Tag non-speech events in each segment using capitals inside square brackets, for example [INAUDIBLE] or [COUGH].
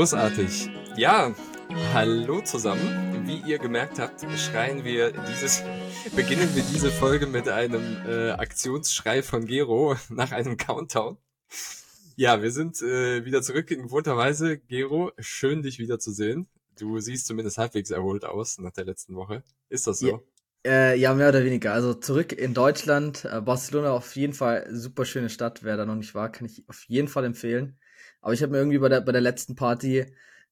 Großartig. Ja, hallo zusammen. Wie ihr gemerkt habt, schreien wir dieses, [LAUGHS] beginnen wir diese Folge mit einem äh, Aktionsschrei von Gero [LAUGHS] nach einem Countdown. Ja, wir sind äh, wieder zurück in gewohnter Weise. Gero, schön dich wiederzusehen. Du siehst zumindest halbwegs erholt aus nach der letzten Woche. Ist das so? Äh, ja mehr oder weniger. Also zurück in Deutschland. Äh, Barcelona auf jeden Fall super schöne Stadt. Wer da noch nicht war, kann ich auf jeden Fall empfehlen. Aber ich habe mir irgendwie bei der, bei der letzten Party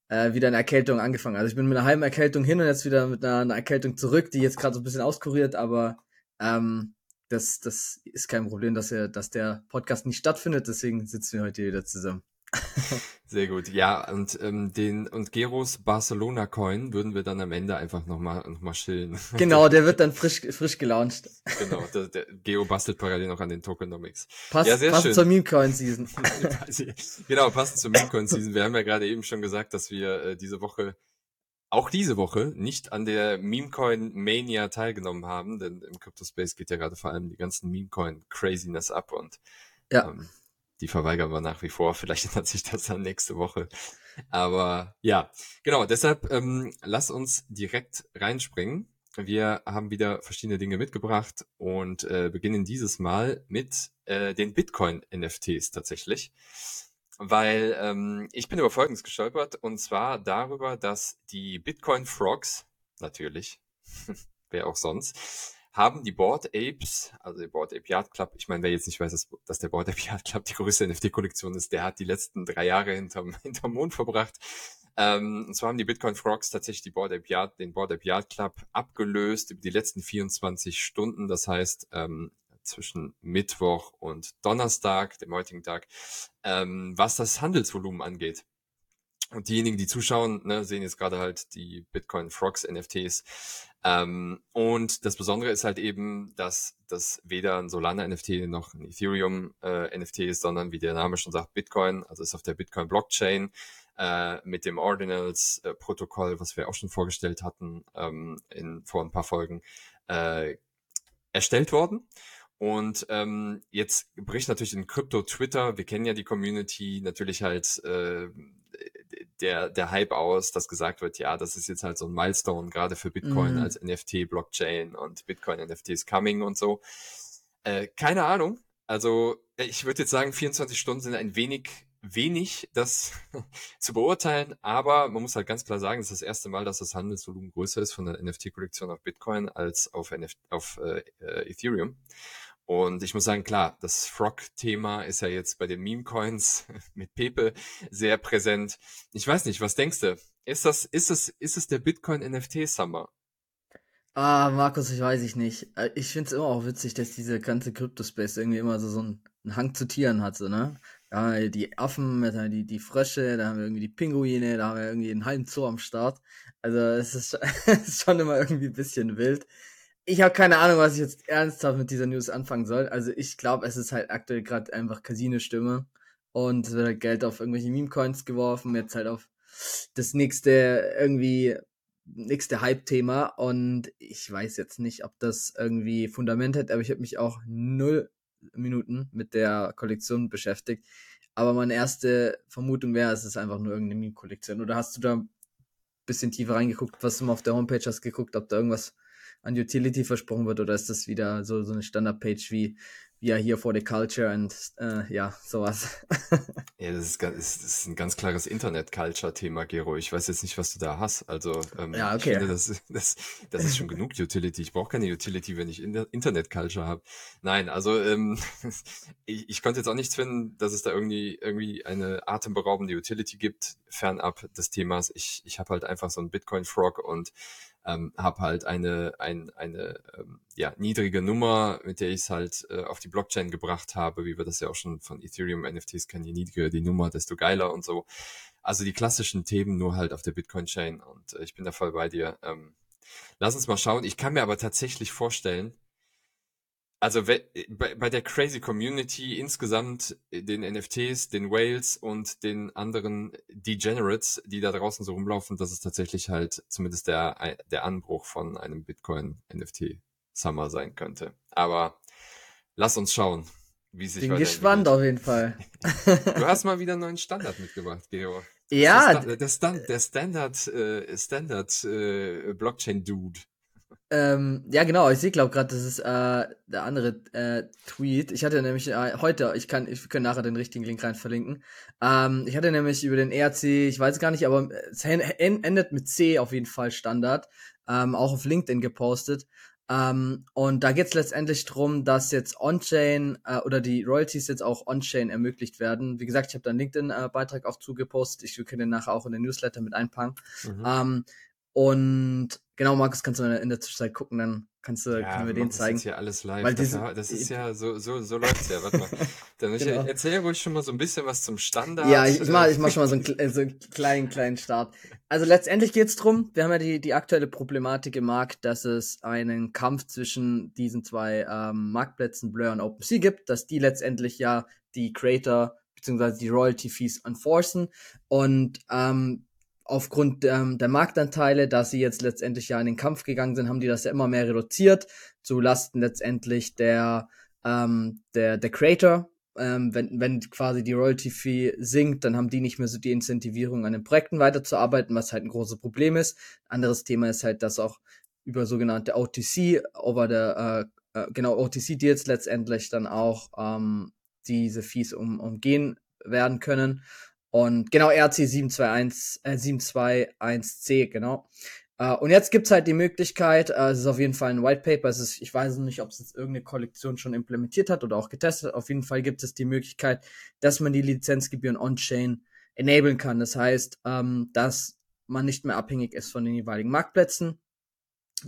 äh, wieder eine Erkältung angefangen. Also ich bin mit einer halben Erkältung hin und jetzt wieder mit einer, einer Erkältung zurück, die jetzt gerade so ein bisschen auskuriert, aber ähm, das, das ist kein Problem, dass, er, dass der Podcast nicht stattfindet, deswegen sitzen wir heute wieder zusammen. Sehr gut. Ja, und ähm, den und Geros Barcelona Coin würden wir dann am Ende einfach nochmal noch mal chillen. [LAUGHS] Genau, der wird dann frisch, frisch gelauncht. Genau, der, der Geo bastelt parallel noch an den Tokenomics. Passt, ja, sehr passt schön. zur Meme Coin Season. [LAUGHS] genau, passt zur Meme Coin Season. Wir haben ja gerade eben schon gesagt, dass wir äh, diese Woche auch diese Woche nicht an der Memecoin Mania teilgenommen haben, denn im Crypto Space geht ja gerade vor allem die ganzen Memecoin Craziness ab und ja. ähm, die verweigern wir nach wie vor. Vielleicht [LAUGHS] ändert sich das dann nächste Woche. Aber ja, genau, deshalb ähm, lass uns direkt reinspringen. Wir haben wieder verschiedene Dinge mitgebracht und äh, beginnen dieses Mal mit äh, den Bitcoin-NFTs tatsächlich. Weil ähm, ich bin über Folgendes gestolpert und zwar darüber, dass die Bitcoin Frogs, natürlich, [LAUGHS] wer auch sonst, haben die Board Apes, also der Board Ape Yard Club, ich meine, wer jetzt nicht weiß, dass, dass der Board Ape Yard Club die größte NFT-Kollektion ist, der hat die letzten drei Jahre hinterm, [LAUGHS] hinterm Mond verbracht. Ähm, und zwar haben die Bitcoin Frogs tatsächlich die Board Ape Yard, den Board Ape Yard Club abgelöst über die letzten 24 Stunden. Das heißt, ähm, zwischen Mittwoch und Donnerstag, dem heutigen Tag, ähm, was das Handelsvolumen angeht. Und diejenigen, die zuschauen, ne, sehen jetzt gerade halt die Bitcoin Frogs NFTs. Ähm, und das Besondere ist halt eben, dass das weder ein Solana NFT noch ein Ethereum äh, ist, sondern wie der Name schon sagt, Bitcoin, also ist auf der Bitcoin Blockchain äh, mit dem Ordinals äh, Protokoll, was wir auch schon vorgestellt hatten ähm, in vor ein paar Folgen, äh, erstellt worden. Und ähm, jetzt bricht natürlich in Krypto Twitter, wir kennen ja die Community, natürlich halt äh, der, der Hype aus, dass gesagt wird, ja, das ist jetzt halt so ein Milestone, gerade für Bitcoin mhm. als NFT-Blockchain und Bitcoin-NFT is coming und so. Äh, keine Ahnung. Also ich würde jetzt sagen, 24 Stunden sind ein wenig wenig, das [LAUGHS] zu beurteilen, aber man muss halt ganz klar sagen, es ist das erste Mal, dass das Handelsvolumen größer ist von der NFT-Kollektion auf Bitcoin als auf, NF auf äh, äh, Ethereum. Und ich muss sagen, klar, das Frog-Thema ist ja jetzt bei den Meme-Coins [LAUGHS] mit Pepe sehr präsent. Ich weiß nicht, was denkst du? Ist das, ist es, ist es der Bitcoin-NFT-Summer? Ah, Markus, ich weiß ich nicht. Äh, ich finde es immer auch witzig, dass diese ganze Crypto-Space irgendwie immer so, so einen, einen Hang zu Tieren hat, so, ne? Da haben wir die Affen, da haben wir die, die Frösche, da haben wir irgendwie die Pinguine, da haben wir irgendwie einen halben Zoo am Start. Also es ist, [LAUGHS] es ist schon immer irgendwie ein bisschen wild ich habe keine Ahnung, was ich jetzt ernsthaft mit dieser News anfangen soll. Also ich glaube, es ist halt aktuell gerade einfach Casino-Stimme und es wird halt Geld auf irgendwelche Meme-Coins geworfen, jetzt halt auf das nächste irgendwie nächste Hype-Thema und ich weiß jetzt nicht, ob das irgendwie Fundament hat, aber ich habe mich auch null Minuten mit der Kollektion beschäftigt. Aber meine erste Vermutung wäre, es ist einfach nur irgendeine Meme-Kollektion. Oder hast du da ein bisschen tiefer reingeguckt, was du mal auf der Homepage hast geguckt, ob da irgendwas an Utility versprochen wird oder ist das wieder so, so eine Standardpage wie wir hier for the culture und äh, ja, sowas. [LAUGHS] ja, das ist, das ist ein ganz klares Internet-Culture-Thema, Gero. Ich weiß jetzt nicht, was du da hast. Also ähm, ja, okay. ich finde, das, das, das ist schon genug Utility. Ich brauche keine Utility, wenn ich Internet-Culture habe. Nein, also ähm, [LAUGHS] ich, ich konnte jetzt auch nichts finden, dass es da irgendwie irgendwie eine atemberaubende Utility gibt, fernab des Themas. Ich, ich habe halt einfach so einen Bitcoin-Frog und ähm, habe halt eine, ein, eine ähm, ja, niedrige Nummer, mit der ich es halt äh, auf die Blockchain gebracht habe, wie wir das ja auch schon von Ethereum NFTs kennen, je niedriger die Nummer, desto geiler und so. Also die klassischen Themen nur halt auf der Bitcoin-Chain und äh, ich bin da voll bei dir. Ähm, lass uns mal schauen. Ich kann mir aber tatsächlich vorstellen, also bei, bei der Crazy Community insgesamt, äh, den NFTs, den Whales und den anderen Degenerates, die da draußen so rumlaufen, das ist tatsächlich halt zumindest der, der Anbruch von einem Bitcoin NFT Summer sein könnte. Aber lass uns schauen, wie sich Bin gespannt auf jeden Fall. [LAUGHS] Du hast mal wieder einen neuen Standard mitgebracht, Geo. Ja. Der, Stand, der Standard, äh, Standard äh, Blockchain Dude. Ähm, ja, genau, ich sehe, glaube gerade, das ist äh, der andere äh, Tweet. Ich hatte nämlich äh, heute, ich kann, ich kann nachher den richtigen Link rein verlinken. Ähm, ich hatte nämlich über den ERC, ich weiß gar nicht, aber es endet mit C auf jeden Fall Standard, ähm, auch auf LinkedIn gepostet. Ähm, und da geht es letztendlich drum, dass jetzt On-Chain äh, oder die Royalties jetzt auch On-Chain ermöglicht werden. Wie gesagt, ich habe da einen LinkedIn-Beitrag auch zugepostet. Ich kann den nachher auch in den Newsletter mit einpacken. Mhm. Ähm, und genau, Markus, kannst du in der Zwischenzeit gucken, dann kannst du, ja, können wir den zeigen. Das ist ja alles live. Weil diese, das ist ja, so, so, so läuft's ja. Warte mal. [LAUGHS] Dann ich genau. erzähl ruhig schon mal so ein bisschen was zum Standard. Ja, ich, ich mach, ich mach schon mal so einen, so einen kleinen, kleinen Start. Also letztendlich geht's drum, wir haben ja die, die aktuelle Problematik im Markt, dass es einen Kampf zwischen diesen zwei ähm, Marktplätzen, Blur und OpenSea gibt, dass die letztendlich ja die Creator beziehungsweise die Royalty Fees enforcen und ähm, aufgrund ähm, der Marktanteile, da sie jetzt letztendlich ja in den Kampf gegangen sind, haben die das ja immer mehr reduziert, zu Lasten letztendlich der, ähm, der, der Creator. Ähm, wenn, wenn quasi die Royalty-Fee sinkt, dann haben die nicht mehr so die Incentivierung, an den Projekten weiterzuarbeiten, was halt ein großes Problem ist. Anderes Thema ist halt, dass auch über sogenannte OTC, over der, äh, äh, genau, OTC-Deals letztendlich dann auch ähm, diese Fees um, umgehen werden können. Und genau, RC 721, äh, 721C, genau. Uh, und jetzt gibt's halt die Möglichkeit, uh, es ist auf jeden Fall ein White Paper, es ist, ich weiß nicht, ob es jetzt irgendeine Kollektion schon implementiert hat oder auch getestet, auf jeden Fall gibt es die Möglichkeit, dass man die Lizenzgebühren on-chain enablen kann. Das heißt, ähm, dass man nicht mehr abhängig ist von den jeweiligen Marktplätzen,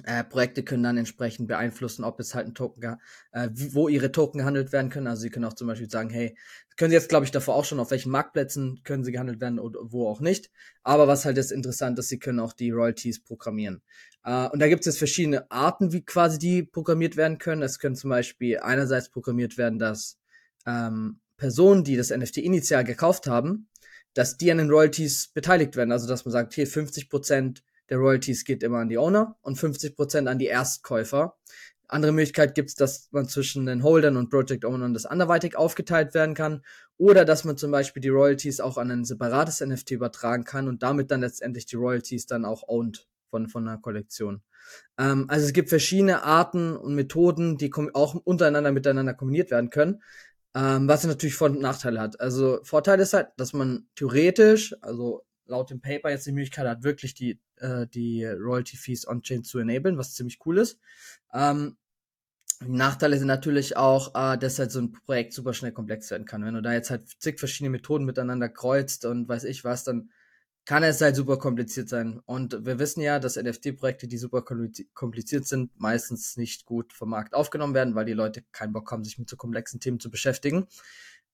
äh, Projekte können dann entsprechend beeinflussen, ob es halt ein Token, äh, wo ihre Token gehandelt werden können. Also sie können auch zum Beispiel sagen, hey, können sie jetzt, glaube ich, davor auch schon, auf welchen Marktplätzen können sie gehandelt werden oder wo auch nicht. Aber was halt jetzt interessant ist, sie können auch die Royalties programmieren. Äh, und da gibt es jetzt verschiedene Arten, wie quasi die programmiert werden können. Es können zum Beispiel einerseits programmiert werden, dass ähm, Personen, die das NFT initial gekauft haben, dass die an den Royalties beteiligt werden. Also dass man sagt, hier 50 Prozent der Royalties geht immer an die Owner und 50% an die Erstkäufer. Andere Möglichkeit gibt es, dass man zwischen den Holdern und Project Ownern das anderweitig aufgeteilt werden kann. Oder dass man zum Beispiel die Royalties auch an ein separates NFT übertragen kann und damit dann letztendlich die Royalties dann auch owned von, von einer Kollektion. Ähm, also es gibt verschiedene Arten und Methoden, die auch untereinander miteinander kombiniert werden können. Ähm, was natürlich Vor- und Nachteile hat. Also Vorteil ist halt, dass man theoretisch, also laut dem Paper jetzt die Möglichkeit hat, wirklich die, äh, die Royalty Fees on-chain zu enablen, was ziemlich cool ist. Ähm, Nachteile sind natürlich auch, äh, dass halt so ein Projekt super schnell komplex werden kann. Wenn du da jetzt halt zig verschiedene Methoden miteinander kreuzt und weiß ich was, dann kann es halt super kompliziert sein. Und wir wissen ja, dass NFT-Projekte, die super kompliziert sind, meistens nicht gut vom Markt aufgenommen werden, weil die Leute keinen Bock haben, sich mit so komplexen Themen zu beschäftigen.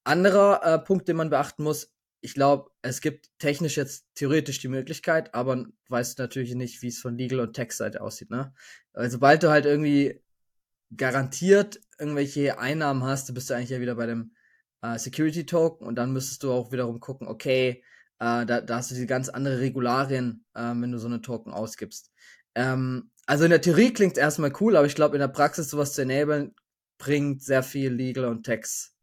Anderer äh, Punkt, den man beachten muss, ich glaube, es gibt technisch jetzt theoretisch die Möglichkeit, aber weißt natürlich nicht, wie es von Legal und Tax-Seite aussieht, ne? Weil sobald du halt irgendwie garantiert irgendwelche Einnahmen hast, bist du eigentlich ja wieder bei dem äh, Security Token und dann müsstest du auch wiederum gucken, okay, äh, da, da hast du die ganz andere Regularien, äh, wenn du so eine Token ausgibst. Ähm, also in der Theorie klingt erstmal cool, aber ich glaube, in der Praxis sowas zu enablen, bringt sehr viel Legal und Tax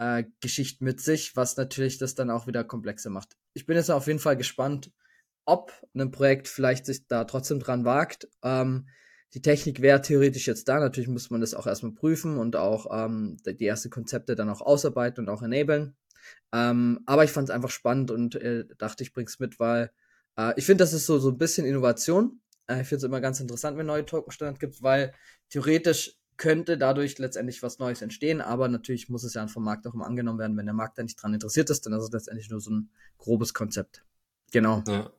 äh, Geschichten mit sich, was natürlich das dann auch wieder komplexer macht. Ich bin jetzt auf jeden Fall gespannt, ob ein Projekt vielleicht sich da trotzdem dran wagt. Ähm, die Technik wäre theoretisch jetzt da. Natürlich muss man das auch erstmal prüfen und auch ähm, die ersten Konzepte dann auch ausarbeiten und auch enablen. Ähm, aber ich fand es einfach spannend und äh, dachte, ich bring's mit, weil äh, ich finde, das ist so, so ein bisschen Innovation. Äh, ich finde es immer ganz interessant, wenn neue Tokenstandard gibt, weil theoretisch könnte dadurch letztendlich was Neues entstehen, aber natürlich muss es ja vom Markt auch immer angenommen werden. Wenn der Markt da nicht dran interessiert ist, dann ist es letztendlich nur so ein grobes Konzept. Genau. Ja.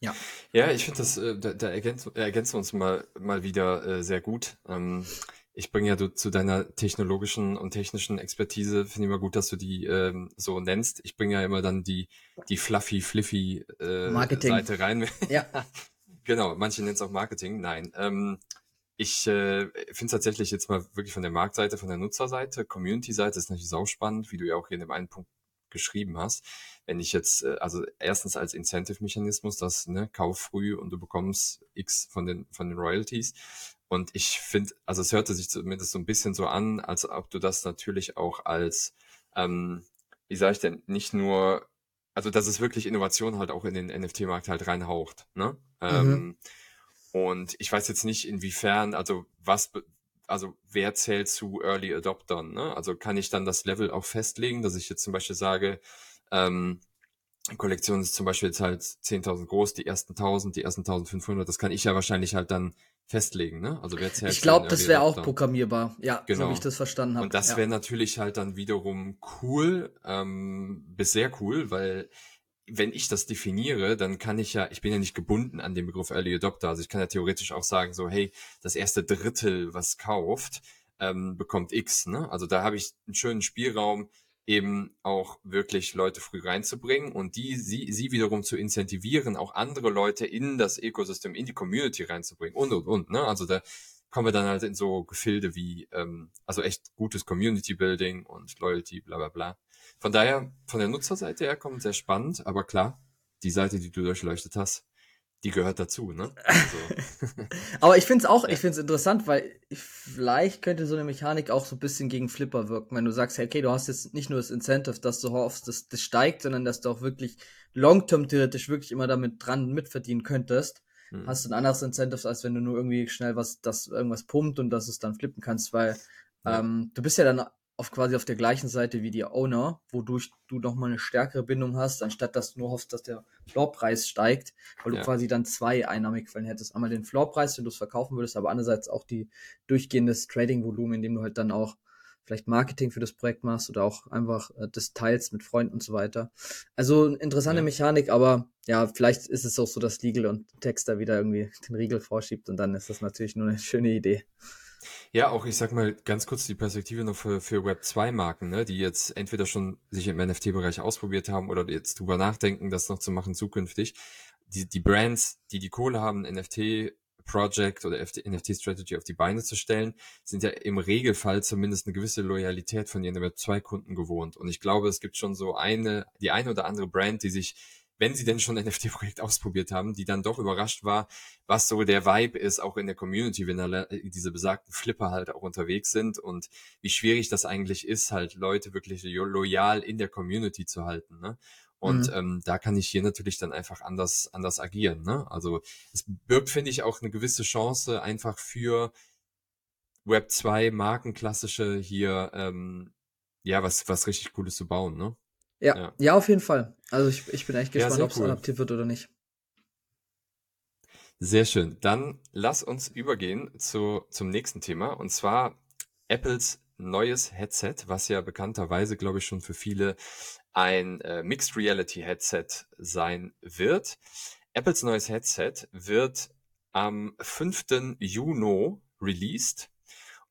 Ja, ja ich finde das, äh, da, da ergänzen, ergänzen wir uns mal, mal wieder äh, sehr gut. Ähm, ich bringe ja du, zu deiner technologischen und technischen Expertise, finde ich immer gut, dass du die ähm, so nennst. Ich bringe ja immer dann die, die fluffy, fliffy äh, Seite rein. Ja. [LAUGHS] genau, manche nennen es auch Marketing. Nein. Ähm, ich äh, finde es tatsächlich jetzt mal wirklich von der Marktseite, von der Nutzerseite, Community-Seite ist natürlich auch spannend, wie du ja auch hier in dem einen Punkt geschrieben hast. Wenn ich jetzt, äh, also erstens als Incentive-Mechanismus, das ne, kauf früh und du bekommst X von den, von den Royalties. Und ich finde, also es hörte sich zumindest so ein bisschen so an, als ob du das natürlich auch als, ähm, wie sage ich denn, nicht nur, also dass es wirklich Innovation halt auch in den NFT-Markt halt reinhaucht. Ne? Mhm. Ähm, und ich weiß jetzt nicht, inwiefern, also was, also wer zählt zu Early Adoptern? Ne? Also kann ich dann das Level auch festlegen, dass ich jetzt zum Beispiel sage, ähm, Kollektion ist zum Beispiel jetzt halt 10.000 groß, die ersten 1.000, die ersten 1.500, das kann ich ja wahrscheinlich halt dann festlegen, ne? Also wer zählt Ich glaube, das wäre auch programmierbar, ja, genau. so wie ich das verstanden habe. Und das ja. wäre natürlich halt dann wiederum cool, ähm, bis sehr cool, weil wenn ich das definiere, dann kann ich ja, ich bin ja nicht gebunden an den Begriff Early Adopter. Also ich kann ja theoretisch auch sagen, so, hey, das erste Drittel, was kauft, ähm, bekommt X. Ne? Also da habe ich einen schönen Spielraum, eben auch wirklich Leute früh reinzubringen und die, sie, sie wiederum zu incentivieren, auch andere Leute in das Ökosystem, in die Community reinzubringen und, und, und. Ne? Also da kommen wir dann halt in so Gefilde wie, ähm, also echt gutes Community Building und Loyalty, bla bla bla. Von daher, von der Nutzerseite her kommt sehr spannend, aber klar, die Seite, die du durchleuchtet hast, die gehört dazu, ne? Also. [LAUGHS] Aber ich finde es auch, ja. ich finde es interessant, weil vielleicht könnte so eine Mechanik auch so ein bisschen gegen Flipper wirken, wenn du sagst, hey, okay, du hast jetzt nicht nur das Incentive, dass du hoffst, dass das steigt, sondern dass du auch wirklich long-term theoretisch wirklich immer damit dran mitverdienen könntest. Hm. Hast du ein anderes Incentive, als wenn du nur irgendwie schnell was, das irgendwas pumpt und dass es dann flippen kannst, weil ja. ähm, du bist ja dann auf quasi auf der gleichen Seite wie die Owner, wodurch du nochmal eine stärkere Bindung hast, anstatt dass du nur hoffst, dass der Floorpreis steigt, weil ja. du quasi dann zwei Einnahmequellen hättest. Einmal den Floorpreis, wenn du es verkaufen würdest, aber andererseits auch die durchgehendes Trading-Volumen, indem du halt dann auch vielleicht Marketing für das Projekt machst oder auch einfach äh, das teilst mit Freunden und so weiter. Also interessante ja. Mechanik, aber ja, vielleicht ist es auch so, dass Legal und Text da wieder irgendwie den Riegel vorschiebt und dann ist das natürlich nur eine schöne Idee. Ja, auch ich sag mal ganz kurz die Perspektive noch für, für Web 2 Marken, ne, die jetzt entweder schon sich im NFT-Bereich ausprobiert haben oder jetzt drüber nachdenken, das noch zu machen zukünftig. Die, die Brands, die die Kohle haben, NFT Project oder NFT Strategy auf die Beine zu stellen, sind ja im Regelfall zumindest eine gewisse Loyalität von ihren Web 2 Kunden gewohnt. Und ich glaube, es gibt schon so eine, die eine oder andere Brand, die sich wenn sie denn schon [LAUGHS] ein NFT-Projekt ausprobiert haben, die dann doch überrascht war, was so der Vibe ist, auch in der Community, wenn da diese besagten Flipper halt auch unterwegs sind und wie schwierig das eigentlich ist, halt Leute wirklich loyal in der Community zu halten. Ne? Und mhm. ähm, da kann ich hier natürlich dann einfach anders, anders agieren. Ne? Also es birgt, finde ich, auch eine gewisse Chance einfach für Web 2 Markenklassische hier ähm, ja was, was richtig Cooles zu bauen. Ne? Ja, ja, ja, auf jeden Fall. Also ich, ich bin echt gespannt, ja, ob es cool. adaptiert wird oder nicht. Sehr schön. Dann lass uns übergehen zu, zum nächsten Thema und zwar Apples neues Headset, was ja bekannterweise, glaube ich, schon für viele ein äh, Mixed Reality Headset sein wird. Apples neues Headset wird am 5. Juni released.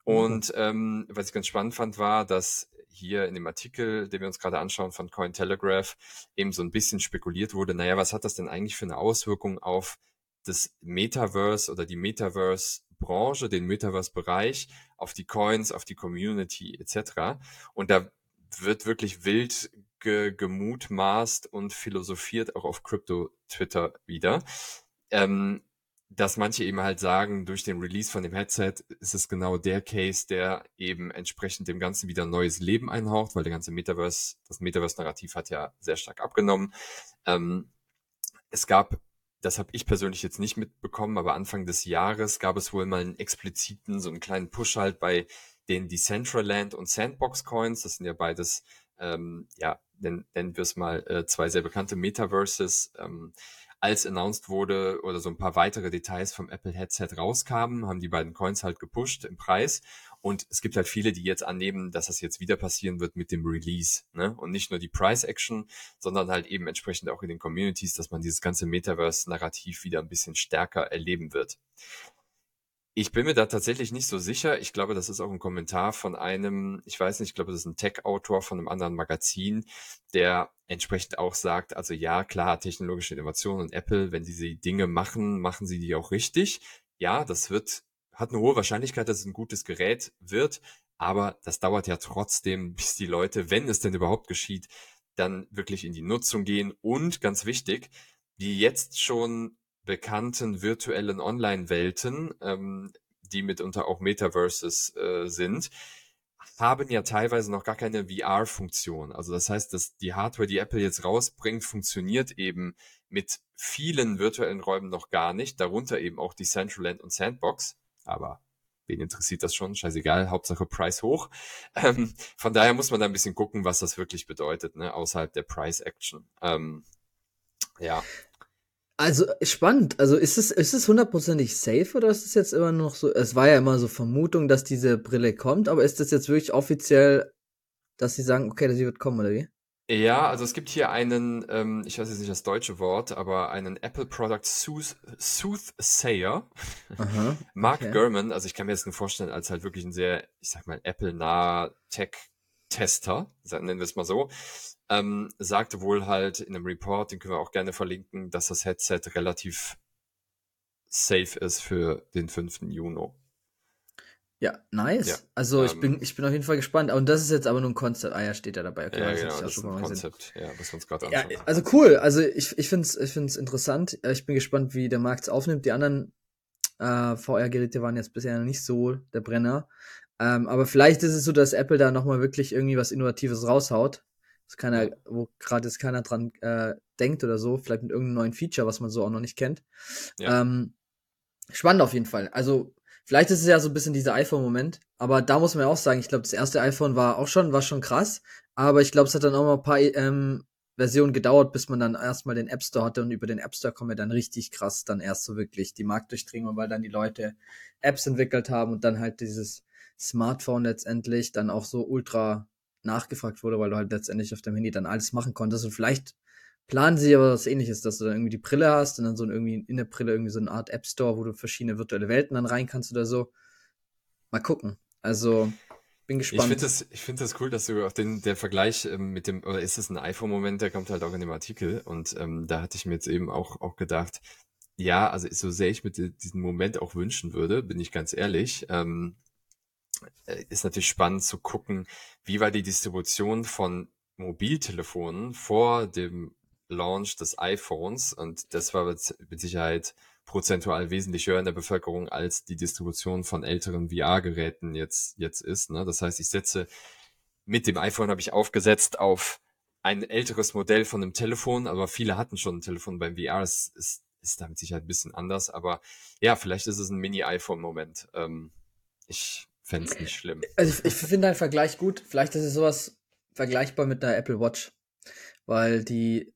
Mhm. Und ähm, was ich ganz spannend fand, war, dass hier in dem Artikel, den wir uns gerade anschauen von Cointelegraph, eben so ein bisschen spekuliert wurde, naja, was hat das denn eigentlich für eine Auswirkung auf das Metaverse oder die Metaverse-Branche, den Metaverse-Bereich, auf die Coins, auf die Community etc. Und da wird wirklich wild ge gemutmaßt und philosophiert auch auf Crypto-Twitter wieder. Ähm, dass manche eben halt sagen, durch den Release von dem Headset ist es genau der Case, der eben entsprechend dem Ganzen wieder neues Leben einhaucht, weil der ganze Metaverse, das Metaverse-Narrativ hat ja sehr stark abgenommen. Ähm, es gab, das habe ich persönlich jetzt nicht mitbekommen, aber Anfang des Jahres gab es wohl mal einen expliziten, so einen kleinen Push halt bei den Decentraland und Sandbox Coins. Das sind ja beides, ähm, ja, nennen, nennen wir es mal, äh, zwei sehr bekannte Metaverses. Ähm, als announced wurde oder so ein paar weitere Details vom Apple Headset rauskamen, haben die beiden Coins halt gepusht im Preis. Und es gibt halt viele, die jetzt annehmen, dass das jetzt wieder passieren wird mit dem Release. Ne? Und nicht nur die Price Action, sondern halt eben entsprechend auch in den Communities, dass man dieses ganze Metaverse-Narrativ wieder ein bisschen stärker erleben wird. Ich bin mir da tatsächlich nicht so sicher. Ich glaube, das ist auch ein Kommentar von einem, ich weiß nicht, ich glaube, das ist ein Tech-Autor von einem anderen Magazin, der entsprechend auch sagt, also ja, klar, technologische Innovation und Apple, wenn sie Dinge machen, machen sie die auch richtig. Ja, das wird, hat eine hohe Wahrscheinlichkeit, dass es ein gutes Gerät wird, aber das dauert ja trotzdem, [LAUGHS] bis die Leute, wenn es denn überhaupt geschieht, dann wirklich in die Nutzung gehen und ganz wichtig, die jetzt schon bekannten virtuellen Online-Welten, ähm, die mitunter auch Metaverses äh, sind, haben ja teilweise noch gar keine VR-Funktion. Also das heißt, dass die Hardware, die Apple jetzt rausbringt, funktioniert eben mit vielen virtuellen Räumen noch gar nicht, darunter eben auch die Central Land und Sandbox. Aber wen interessiert das schon? Scheißegal, Hauptsache Price hoch. [LAUGHS] Ähm, von daher muss man da ein bisschen gucken, was das wirklich bedeutet, ne, außerhalb der Price Action. Ähm, ja. Also spannend. Also ist es ist es hundertprozentig safe oder ist es jetzt immer noch so? Es war ja immer so Vermutung, dass diese Brille kommt, aber ist das jetzt wirklich offiziell, dass sie sagen, okay, sie wird kommen oder wie? Ja, also es gibt hier einen, ähm, ich weiß jetzt nicht das deutsche Wort, aber einen Apple Product Sooth Soothsayer, Aha, [LAUGHS] Mark okay. Gurman. Also ich kann mir jetzt nur vorstellen, als halt wirklich ein sehr, ich sag mal, Apple-naher Tech-Tester, nennen wir es mal so, ähm, sagte wohl halt in einem Report, den können wir auch gerne verlinken, dass das Headset relativ safe ist für den 5. Juni. Ja, nice. Ja, also ich ähm, bin ich bin auf jeden Fall gespannt. Und das ist jetzt aber nur ein Konzept. Ah ja, steht da dabei. Okay, ja, genau, das ist ein Konzept. Ja, was wir uns gerade anschauen. Ja, also cool. Also ich ich find's ich find's interessant. Ich bin gespannt, wie der Markt es aufnimmt. Die anderen äh, VR-Geräte waren jetzt bisher noch nicht so der Brenner. Ähm, aber vielleicht ist es so, dass Apple da nochmal wirklich irgendwie was Innovatives raushaut keiner, wo gerade jetzt keiner dran äh, denkt oder so, vielleicht mit irgendeinem neuen Feature, was man so auch noch nicht kennt. Ja. Ähm, spannend auf jeden Fall. Also vielleicht ist es ja so ein bisschen dieser iPhone-Moment, aber da muss man ja auch sagen, ich glaube, das erste iPhone war auch schon, war schon krass, aber ich glaube, es hat dann auch mal ein paar ähm, Versionen gedauert, bis man dann erstmal den App Store hatte und über den App Store kommen wir dann richtig krass dann erst so wirklich die Marktdurchdringung, weil dann die Leute Apps entwickelt haben und dann halt dieses Smartphone letztendlich dann auch so ultra nachgefragt wurde, weil du halt letztendlich auf dem Handy dann alles machen konntest. Und vielleicht planen sie aber was ähnliches, dass du dann irgendwie die Brille hast und dann so irgendwie in der Brille irgendwie so eine Art App Store, wo du verschiedene virtuelle Welten dann rein kannst oder so. Mal gucken. Also bin gespannt. Ich finde das, ich finde das cool, dass du auch den, der Vergleich ähm, mit dem, oder ist das ein iPhone-Moment, der kommt halt auch in dem Artikel und ähm, da hatte ich mir jetzt eben auch, auch gedacht, ja, also so sehr ich mir diesen Moment auch wünschen würde, bin ich ganz ehrlich, ähm, äh, ist natürlich spannend zu gucken, wie war die Distribution von Mobiltelefonen vor dem Launch des iPhones und das war mit Sicherheit prozentual wesentlich höher in der Bevölkerung als die Distribution von älteren VR-Geräten jetzt, jetzt ist. Ne? Das heißt, ich setze mit dem iPhone habe ich aufgesetzt auf ein älteres Modell von einem Telefon, aber viele hatten schon ein Telefon beim VR. Es ist, ist damit sicher ein bisschen anders, aber ja, vielleicht ist es ein Mini-iPhone-Moment. Ähm, ich fände es nicht schlimm. Also ich, ich finde deinen Vergleich gut. Vielleicht ist es sowas vergleichbar mit der Apple Watch. Weil die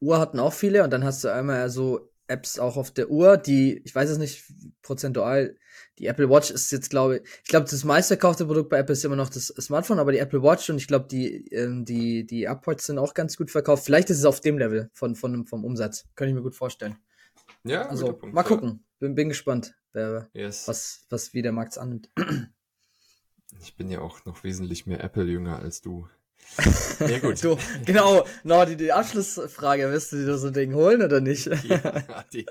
Uhr hatten auch viele und dann hast du einmal so Apps auch auf der Uhr, die, ich weiß es nicht prozentual, die Apple Watch ist jetzt, glaube ich, ich glaube, das meistverkaufte Produkt bei Apple ist immer noch das Smartphone, aber die Apple Watch und ich glaube, die, ähm, die, die AirPods sind auch ganz gut verkauft. Vielleicht ist es auf dem Level von, von, vom Umsatz. Könnte ich mir gut vorstellen. Ja, also Punkt, mal gucken. Bin, bin gespannt, wer, yes. was, was wie der Markt annimmt. Ich bin ja auch noch wesentlich mehr Apple-Jünger als du. [LAUGHS] Ja, gut. du, genau, no, die, die Abschlussfrage, wirst du dir so ein Ding holen oder nicht? ja, die,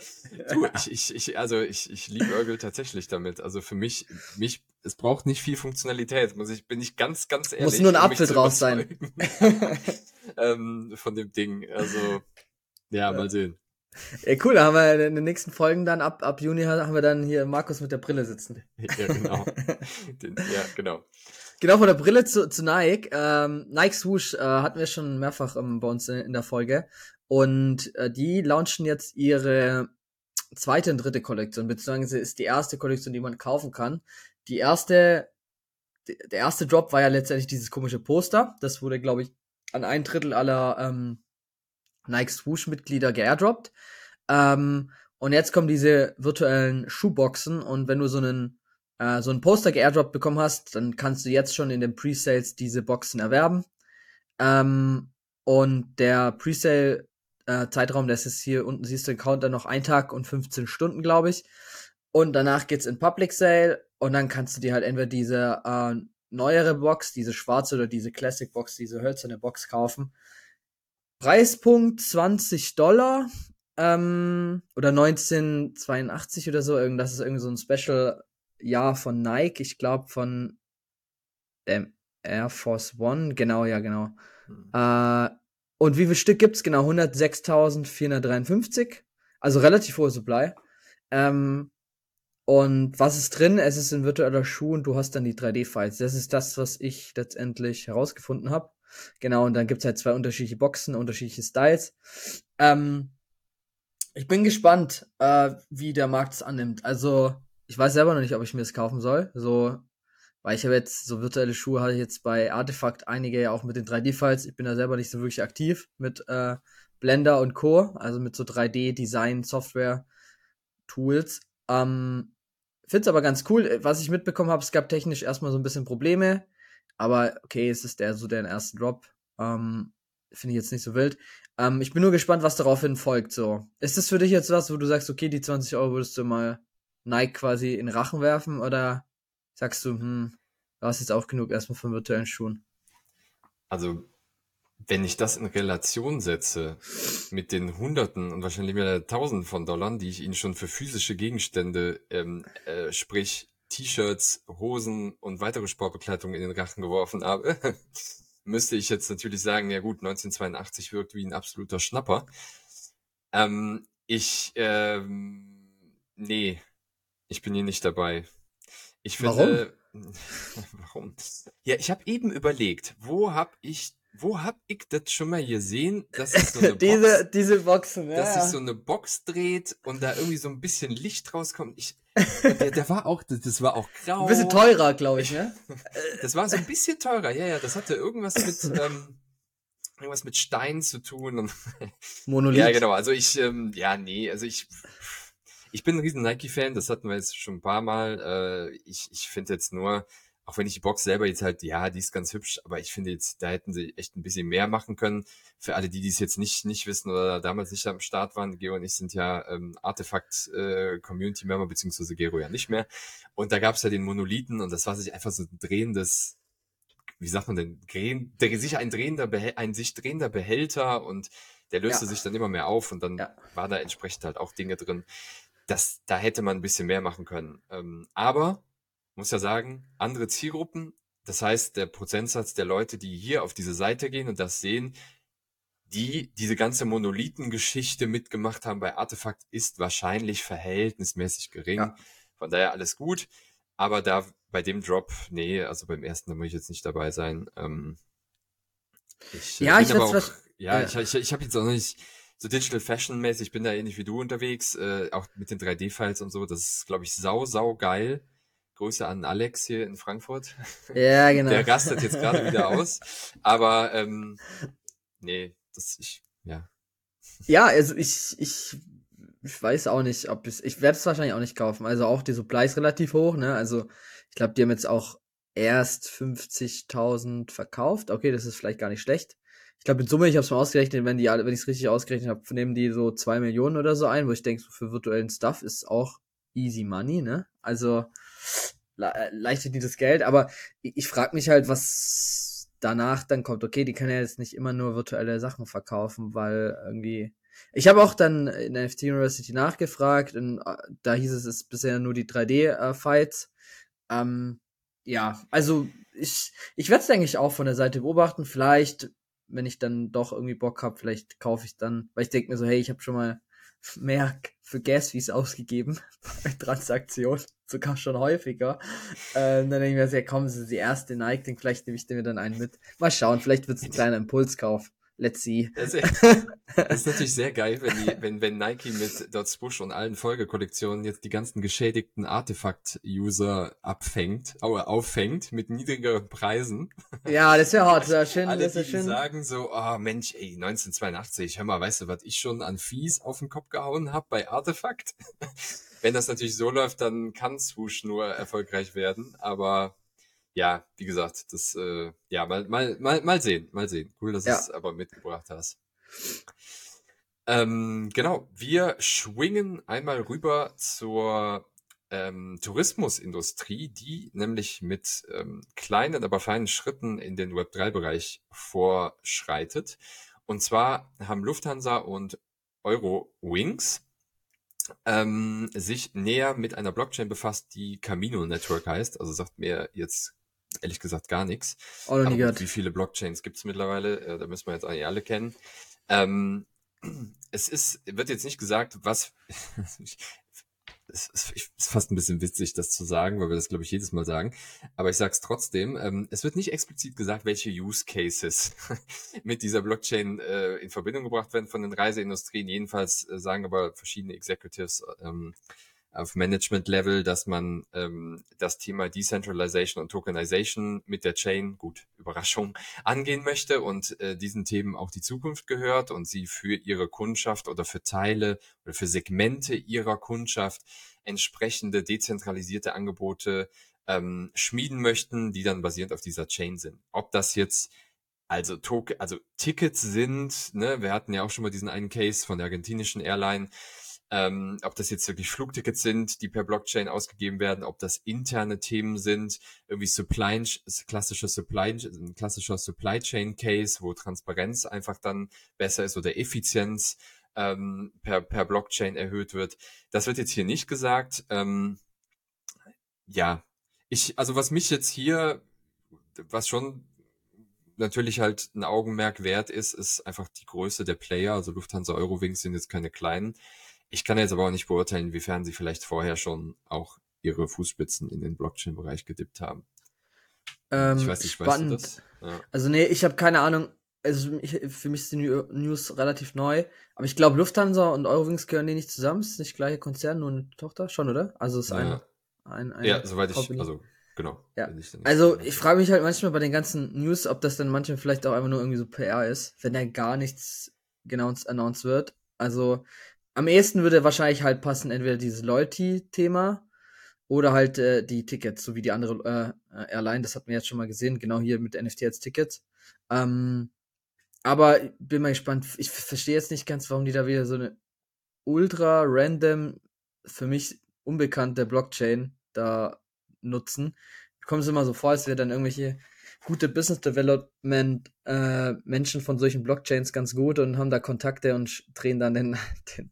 du, ich, ich, ich, also ich, ich liebe Urgel tatsächlich damit. Also für mich, mich, es braucht nicht viel Funktionalität, muss ich, bin ich ganz, ganz ehrlich. Muss nur ein Apfel draus sein. [LAUGHS] ähm, von dem Ding. Also, ja, mal sehen. Ja, cool, da haben wir in den nächsten Folgen dann ab, ab Juni haben wir dann hier Markus mit der Brille sitzen. Ja, genau. [LAUGHS] Den, ja, genau. Genau, von der Brille zu, zu Nike. Ähm, Nike Swoosh äh, hatten wir schon mehrfach ähm, bei uns in, in, der Folge. Und äh, die launchen jetzt ihre zweite und dritte Kollektion, beziehungsweise ist die erste Kollektion, die man kaufen kann. Die erste, der erste Drop war ja letztendlich dieses komische Poster. Das wurde, glaube ich, an ein Drittel aller ähm, Nike Swoosh-Mitglieder geairdroppt. Ähm, und jetzt kommen diese virtuellen Schuhboxen und wenn du so einen äh, so ein Poster geairdroppt bekommen hast, dann kannst du jetzt schon in den Presales diese Boxen erwerben. Ähm, und der Presale äh, Zeitraum, das ist hier unten siehst du den Counter noch ein Tag und 15 Stunden, glaube ich. Und danach geht's in Public Sale und dann kannst du dir halt entweder diese äh, neuere Box, diese schwarze oder diese Classic Box, diese hölzerne Box kaufen. Preispunkt 20 Dollar ähm, oder 1982 oder so. Das ist irgendwie so ein Special-Jahr von Nike. Ich glaube von dem Air Force One. Genau, ja, genau. Hm. Äh, und wie viel Stück gibt's? Genau, 106.453. Also relativ hohe Supply. Ähm, Und was ist drin? Es ist ein virtueller Schuh und du hast dann die 3D-Files. Das ist das, was ich letztendlich herausgefunden habe. Genau, und dann gibt's halt zwei unterschiedliche Boxen, unterschiedliche Styles. Ähm, ich bin gespannt, äh, wie der Markt es annimmt. Also, ich weiß selber noch nicht, ob ich mir es kaufen soll. So, weil ich habe jetzt so virtuelle Schuhe hatte ich jetzt bei Artefakt einige ja auch mit den 3D-Files. Ich bin da selber nicht so wirklich aktiv mit äh, Blender und Co. Also mit so 3D-Design-Software-Tools. Ähm, Find's aber ganz cool. Was ich mitbekommen habe, es gab technisch erstmal so ein bisschen Probleme. Aber okay, es ist der so der erste Drop. Ähm, Finde ich jetzt nicht so wild. Ähm, ich bin nur gespannt, was daraufhin folgt. So, ist das für dich jetzt was, wo du sagst, okay, die 20 Euro würdest du mal Nike quasi in Rachen werfen oder sagst du, hm, du hast jetzt auch genug erstmal von virtuellen Schuhen? Also wenn ich das in Relation setze mit den Hunderten und wahrscheinlich mehr Tausenden von Dollar, die ich ihnen schon für physische Gegenstände, ähm, äh, sprich T-Shirts, Hosen und weitere Sportbekleidung in den Rachen geworfen habe, [LAUGHS] müsste ich jetzt natürlich sagen, ja gut, 1982 wirkt wie ein absoluter Schnapper. Ähm, ich, ähm, nee, ich bin hier nicht dabei. Ich finde, warum? [LAUGHS] warum? Ja, ich habe eben überlegt, wo habe ich wo hab ich das schon mal gesehen, dass sich so [LAUGHS] eine diese, Box, diese Boxen, ja. dass sich so eine Box dreht und da irgendwie so ein bisschen Licht rauskommt. Ich, der, der war auch, das war auch grau. Ein bisschen teurer, glaube ich, ne? [LAUGHS] Das war so ein bisschen teurer, ja, ja. Das hatte irgendwas mit, [LAUGHS] ähm, irgendwas mit Stein zu tun und Monolith. ja, genau. Also ich, ähm, ja, nee, also ich, ich bin ein riesen Nike-Fan. Das hatten wir jetzt schon ein paar Mal. Äh, ich, ich finde jetzt nur, auch wenn ich die Box selber jetzt halt, ja, die ist ganz hübsch, aber ich finde jetzt, da hätten sie echt ein bisschen mehr machen können. Für alle, die dies jetzt nicht, nicht wissen oder damals nicht am Start waren, Gero und ich sind ja ähm, Artefakt-Community-Member, äh, beziehungsweise Gero ja nicht mehr. Und da gab es ja den Monolithen und das war sich einfach so ein drehendes, wie sagt man denn, drehen, der, sich ein drehender, ein sich drehender Behälter und der löste ja. sich dann immer mehr auf und dann ja. war da entsprechend halt auch Dinge drin. Das, da hätte man ein bisschen mehr machen können. Ähm, aber muss ja sagen, andere Zielgruppen. Das heißt, der Prozentsatz der Leute, die hier auf diese Seite gehen und das sehen, die diese ganze Monolithengeschichte mitgemacht haben bei Artefakt, ist wahrscheinlich verhältnismäßig gering. Ja. Von daher alles gut. Aber da bei dem Drop, nee, also beim ersten, da muss ich jetzt nicht dabei sein. Ähm, ich, äh, ja, ich aber auch, ja, ja, ich, ich, ich habe jetzt auch nicht so Digital Fashion mäßig, bin da ähnlich wie du unterwegs, äh, auch mit den 3D-Files und so. Das ist, glaube ich, sau, sau geil. Grüße an Alex hier in Frankfurt. Ja, [LAUGHS] genau. Der rastet jetzt gerade [LAUGHS] wieder aus. Aber ähm, nee, das ich, ja. Ja, also ich, ich, ich weiß auch nicht, ob es. Ich werde es wahrscheinlich auch nicht kaufen. Also auch die Supply ist relativ hoch, ne? Also ich glaube, die haben jetzt auch erst 50.000 verkauft. Okay, das ist vielleicht gar nicht schlecht. Ich glaube, in Summe, ich habe es mal ausgerechnet, wenn die wenn ich es richtig ausgerechnet habe, nehmen die so zwei Millionen oder so ein, wo ich denke, so für virtuellen Stuff ist auch easy money, ne? Also leichtet die das Geld, aber ich, ich frage mich halt, was danach dann kommt. Okay, die können ja jetzt nicht immer nur virtuelle Sachen verkaufen, weil irgendwie. Ich habe auch dann in der NFT University nachgefragt und äh, da hieß es, es ist bisher nur die 3D-Fights. Äh, ähm, ja, also ich, ich werde es eigentlich auch von der Seite beobachten. Vielleicht, wenn ich dann doch irgendwie Bock habe, vielleicht kaufe ich dann, weil ich denke mir so, hey, ich habe schon mal mehr für Gas-Fees ausgegeben bei Transaktionen, sogar schon häufiger. Ähm, dann denke ich mir, sehr komm, das ist die erste Nike, den vielleicht nehme ich mir dann einen mit. Mal schauen, vielleicht wird es ein kleiner Impulskauf. Let's see. Das ist, das [LAUGHS] ist natürlich sehr geil, wenn, die, wenn, wenn Nike mit Dots Bush und allen Folgekollektionen jetzt die ganzen geschädigten Artefakt-User abfängt, auffängt mit niedrigeren Preisen. Ja, das wäre hart. Ja, [LAUGHS] schön, Alle, das die, schön. sagen so, oh Mensch, ey, 1982, hör mal, weißt du, was ich schon an Fies auf den Kopf gehauen habe bei Artefakt? [LAUGHS] wenn das natürlich so läuft, dann kann Swoosh nur erfolgreich werden, aber ja, wie gesagt, das, äh, ja, mal, mal, mal, mal sehen, mal sehen. Cool, dass du es aber mitgebracht hast. Ähm, genau, wir schwingen einmal rüber zur ähm, Tourismusindustrie, die nämlich mit ähm, kleinen, aber feinen Schritten in den Web3-Bereich vorschreitet. Und zwar haben Lufthansa und Eurowings ähm, sich näher mit einer Blockchain befasst, die Camino Network heißt. Also sagt mir jetzt ehrlich gesagt gar nichts. Oh, nie gehört. Wie viele Blockchains gibt es mittlerweile? Äh, da müssen wir jetzt eigentlich alle kennen. Ähm, [CLEARS THROAT] es ist, wird jetzt nicht gesagt, was [LAUGHS] es ist fast ein bisschen witzig, das zu sagen, weil wir das, glaube ich, jedes Mal sagen. Aber ich sage es trotzdem, ähm, es wird nicht explizit gesagt, welche Use Cases [LAUGHS] mit dieser Blockchain äh, in Verbindung gebracht werden von den Reiseindustrien. Jedenfalls äh, sagen aber verschiedene Executives ähm, auf Management-Level, dass man ähm, das Thema Decentralization und Tokenization mit der Chain, gut, [LAUGHS] Überraschung, angehen möchte und äh, diesen Themen auch die Zukunft gehört und sie für ihre Kundschaft oder für Teile oder für Segmente ihrer Kundschaft entsprechende dezentralisierte Angebote ähm, schmieden möchten, die dann basierend auf dieser Chain sind. Ob das jetzt also, Token, also Tickets sind, ne, wir hatten ja auch schon mal diesen einen Case von der argentinischen Airline, ähm, ob das jetzt wirklich Flugtickets sind, die per Blockchain ausgegeben werden, ob das interne Themen sind, irgendwie Supply, klassischer Supply, klassischer Supply Chain Case, wo Transparenz einfach dann besser ist oder Effizienz ähm, per, per Blockchain erhöht wird. Das wird jetzt hier nicht gesagt. Ähm, ja, ich, also was mich jetzt hier, was schon natürlich halt ein Augenmerk wert ist, ist einfach die Größe der Player. Also Lufthansa Eurowings sind jetzt keine kleinen. Ich kann jetzt aber auch nicht beurteilen, inwiefern sie vielleicht vorher schon auch ihre Fußspitzen in den Blockchain-Bereich gedippt haben. Ähm, ich weiß nicht, spannend. weißt du das? Ja. Also nee, ich habe keine Ahnung. Also ich, für mich ist die News relativ neu. Aber ich glaube, Lufthansa und Eurowings gehören die nicht zusammen. Es ist nicht gleiche Konzern, nur eine Tochter. Schon, oder? Also es ist ja. ein, ein, Ja, soweit ich, also genau. Ja. Ich also ich frage mich halt manchmal bei den ganzen News, ob das dann manchmal vielleicht auch einfach nur irgendwie so PR ist, wenn da gar nichts genau announced wird. Also am ehesten würde wahrscheinlich halt passen, entweder dieses Loyalty-Thema oder halt äh, die Tickets, so wie die andere äh, Airline, das hat man jetzt schon mal gesehen, genau hier mit NFT als Tickets. Ähm, aber bin mal gespannt, ich verstehe jetzt nicht ganz, warum die da wieder so eine ultra random, für mich unbekannte Blockchain da nutzen. Kommt es immer so vor, als wäre dann irgendwelche gute Business Development äh, Menschen von solchen Blockchains ganz gut und haben da Kontakte und drehen dann den, [LAUGHS] den,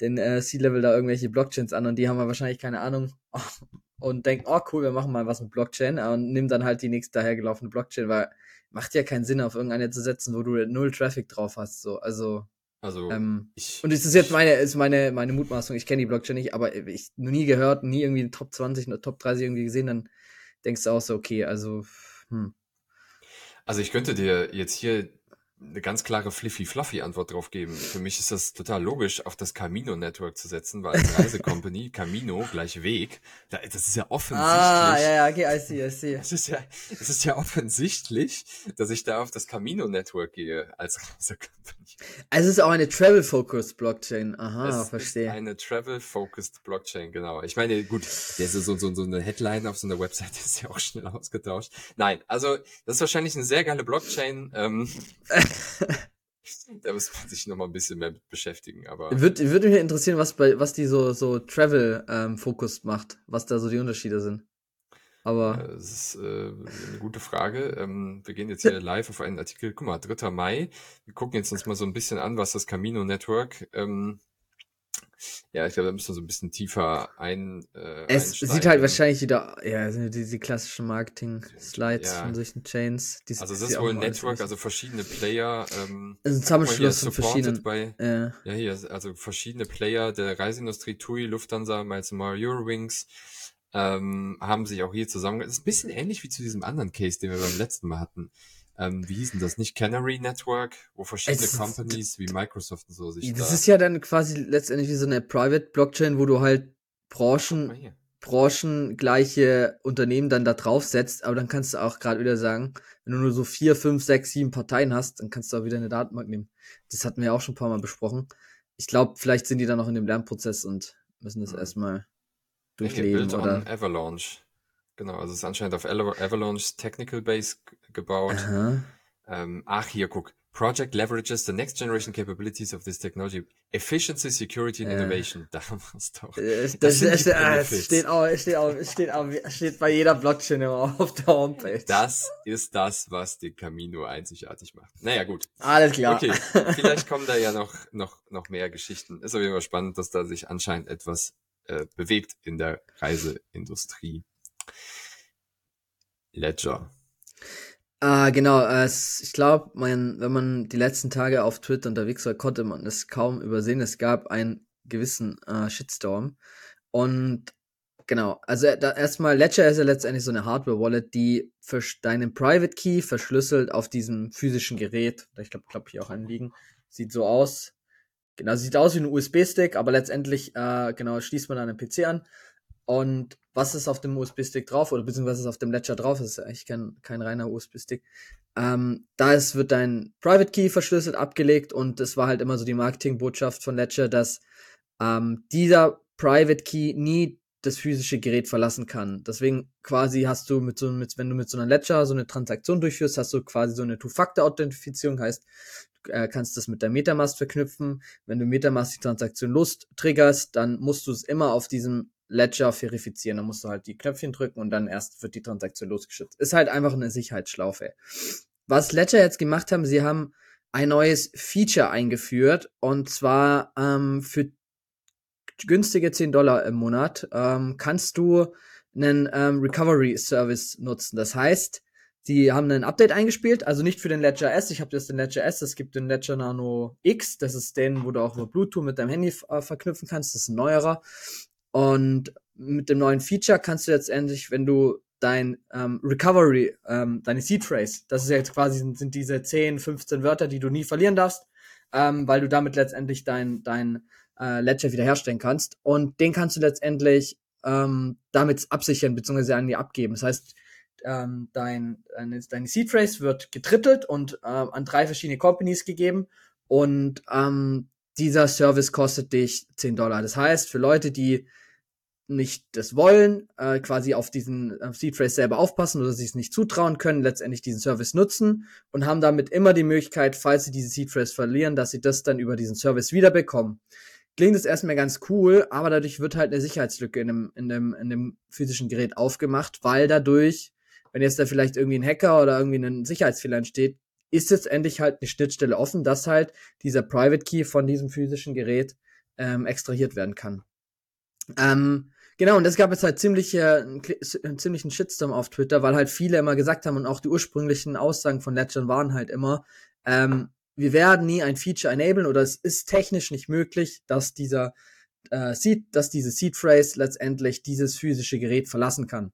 den äh, C-Level da irgendwelche Blockchains an und die haben ja wahrscheinlich keine Ahnung [LAUGHS] und denken, oh cool, wir machen mal was mit Blockchain und nehmen dann halt die nächste dahergelaufene Blockchain, weil macht ja keinen Sinn, auf irgendeine zu setzen, wo du null Traffic drauf hast. So, also. Also ähm, ich, und es ist jetzt meine, ist meine, meine Mutmaßung. Ich kenne die Blockchain nicht, aber ich noch nie gehört, nie irgendwie Top 20 oder Top 30 irgendwie gesehen. Dann denkst du auch so, okay, also hm. Also ich könnte dir jetzt hier eine ganz klare Fliffy-Fluffy-Antwort drauf geben. Für mich ist das total logisch, auf das Camino-Network zu setzen, weil als Reisecompany [LAUGHS] Camino gleich Weg, das ist ja offensichtlich. Ah, ja, ja, okay, I see, I see. Es ist ja, es ist ja offensichtlich, dass ich da auf das Camino-Network gehe als Reisecompany. Also es ist auch eine Travel-Focused Blockchain. Aha, es verstehe. Ist eine Travel-Focused Blockchain, genau. Ich meine, gut, der ist so, so, so eine Headline auf so einer Website [LAUGHS] ist ja auch schnell ausgetauscht. Nein, also das ist wahrscheinlich eine sehr geile Blockchain. Ähm, [LAUGHS] da muss man sich noch mal ein bisschen mehr mit beschäftigen, aber. Würde, würde mich interessieren, was bei, was die so, so Travel-Fokus ähm, macht, was da so die Unterschiede sind. Aber. Ja, das ist äh, eine gute Frage. Ähm, wir gehen jetzt hier [LAUGHS] live auf einen Artikel. Guck mal, 3. Mai. Wir gucken jetzt uns mal so ein bisschen an, was das Camino Network ähm, ja, ich glaube, da müssen wir so ein bisschen tiefer ein. Äh, es sieht halt wahrscheinlich wieder, ja, sind die, die klassischen Marketing-Slides ja. von solchen Chains. also, es ist wohl ein Network, also verschiedene Player. Ähm, also ein Zusammenschluss von verschiedenen. Bei, ja. ja, hier, also verschiedene Player der Reiseindustrie, TUI, Lufthansa, Miles More, Eurowings, ähm, haben sich auch hier zusammen. Das ist ein bisschen ähnlich wie zu diesem anderen Case, den wir beim letzten Mal hatten ähm, wie hieß denn das, nicht Canary Network, wo verschiedene es Companies wie Microsoft und so sich Das da ist ja dann quasi letztendlich wie so eine Private Blockchain, wo du halt Branchen, branchengleiche Unternehmen dann da drauf setzt, aber dann kannst du auch gerade wieder sagen, wenn du nur so vier, fünf, sechs, sieben Parteien hast, dann kannst du auch wieder eine Datenbank nehmen. Das hatten wir auch schon ein paar Mal besprochen. Ich glaube, vielleicht sind die dann noch in dem Lernprozess und müssen das mhm. erstmal durchleben. oder Avalanche. Genau, also es ist anscheinend auf Avalanche Technical Base gebaut. Ähm, ach, hier, guck. Project leverages the next generation capabilities of this technology. Efficiency, Security and Innovation. [LAUGHS] Da haben wir es doch. Äh, das, das, das, das steht, auch, steht, auch, steht, auch, steht bei jeder Blockchain immer auf der Homepage. Das ist das, was den Camino einzigartig macht. Naja, gut. Alles klar. Okay, [LAUGHS] vielleicht kommen da ja noch, noch, noch mehr Geschichten. Ist auf jeden Fall spannend, dass da sich anscheinend etwas äh, bewegt in der Reiseindustrie. Ledger. Ah, genau. Es, ich glaube, wenn man die letzten Tage auf Twitter unterwegs war, konnte man es kaum übersehen. Es gab einen gewissen äh, Shitstorm Und genau, also erstmal, Ledger ist ja letztendlich so eine Hardware-Wallet, die für deinen Private Key verschlüsselt auf diesem physischen Gerät, ich glaube, glaub hier auch anliegen, sieht so aus. Genau, sieht aus wie ein USB-Stick, aber letztendlich, äh, genau, schließt man dann einen PC an. Und was ist auf dem USB-Stick drauf oder beziehungsweise auf dem Ledger drauf? Das ist eigentlich kein, kein reiner USB-Stick. Ähm, da ist, wird dein Private Key verschlüsselt abgelegt und das war halt immer so die Marketingbotschaft von Ledger, dass ähm, dieser Private Key nie das physische Gerät verlassen kann. Deswegen quasi hast du mit so mit, wenn du mit so einer Ledger so eine Transaktion durchführst, hast du quasi so eine Two-Factor-Authentifizierung, heißt, du äh, kannst das mit der Metamask verknüpfen. Wenn du Metamask die Transaktion lust triggerst, dann musst du es immer auf diesem Ledger verifizieren. Dann musst du halt die Knöpfchen drücken und dann erst wird die Transaktion losgeschützt. Ist halt einfach eine Sicherheitsschlaufe. Was Ledger jetzt gemacht haben, sie haben ein neues Feature eingeführt und zwar ähm, für günstige 10 Dollar im Monat ähm, kannst du einen ähm, Recovery Service nutzen. Das heißt, die haben ein Update eingespielt, also nicht für den Ledger S. Ich habe jetzt den Ledger S, es gibt den Ledger Nano X, das ist den, wo du auch über Bluetooth mit deinem Handy äh, verknüpfen kannst. Das ist ein neuerer. Und mit dem neuen Feature kannst du letztendlich, wenn du dein ähm, Recovery, ähm, deine Seed Phrase, das ist jetzt quasi, sind, sind diese 10, 15 Wörter, die du nie verlieren darfst, ähm, weil du damit letztendlich dein, dein äh, Ledger wiederherstellen kannst. Und den kannst du letztendlich ähm, damit absichern bzw. an dir abgeben. Das heißt, ähm, dein, deine, deine Seed Phrase wird getrittelt und äh, an drei verschiedene Companies gegeben und ähm, dieser Service kostet dich 10 Dollar. Das heißt, für Leute, die nicht das wollen, äh, quasi auf diesen auf Phrase selber aufpassen oder sich es nicht zutrauen können, letztendlich diesen Service nutzen und haben damit immer die Möglichkeit, falls sie diese Phrase verlieren, dass sie das dann über diesen Service wiederbekommen. Klingt das erstmal ganz cool, aber dadurch wird halt eine Sicherheitslücke in dem, in dem, in dem physischen Gerät aufgemacht, weil dadurch, wenn jetzt da vielleicht irgendwie ein Hacker oder irgendwie ein Sicherheitsfehler entsteht, ist jetzt endlich halt eine Schnittstelle offen, dass halt dieser Private Key von diesem physischen Gerät ähm, extrahiert werden kann. Ähm, genau, und es gab jetzt halt ziemlich, äh, einen ziemlichen Shitstorm auf Twitter, weil halt viele immer gesagt haben und auch die ursprünglichen Aussagen von Ledger waren halt immer, ähm, wir werden nie ein Feature enablen oder es ist technisch nicht möglich, dass dieser äh, Seed, dass diese Seed Phrase letztendlich dieses physische Gerät verlassen kann.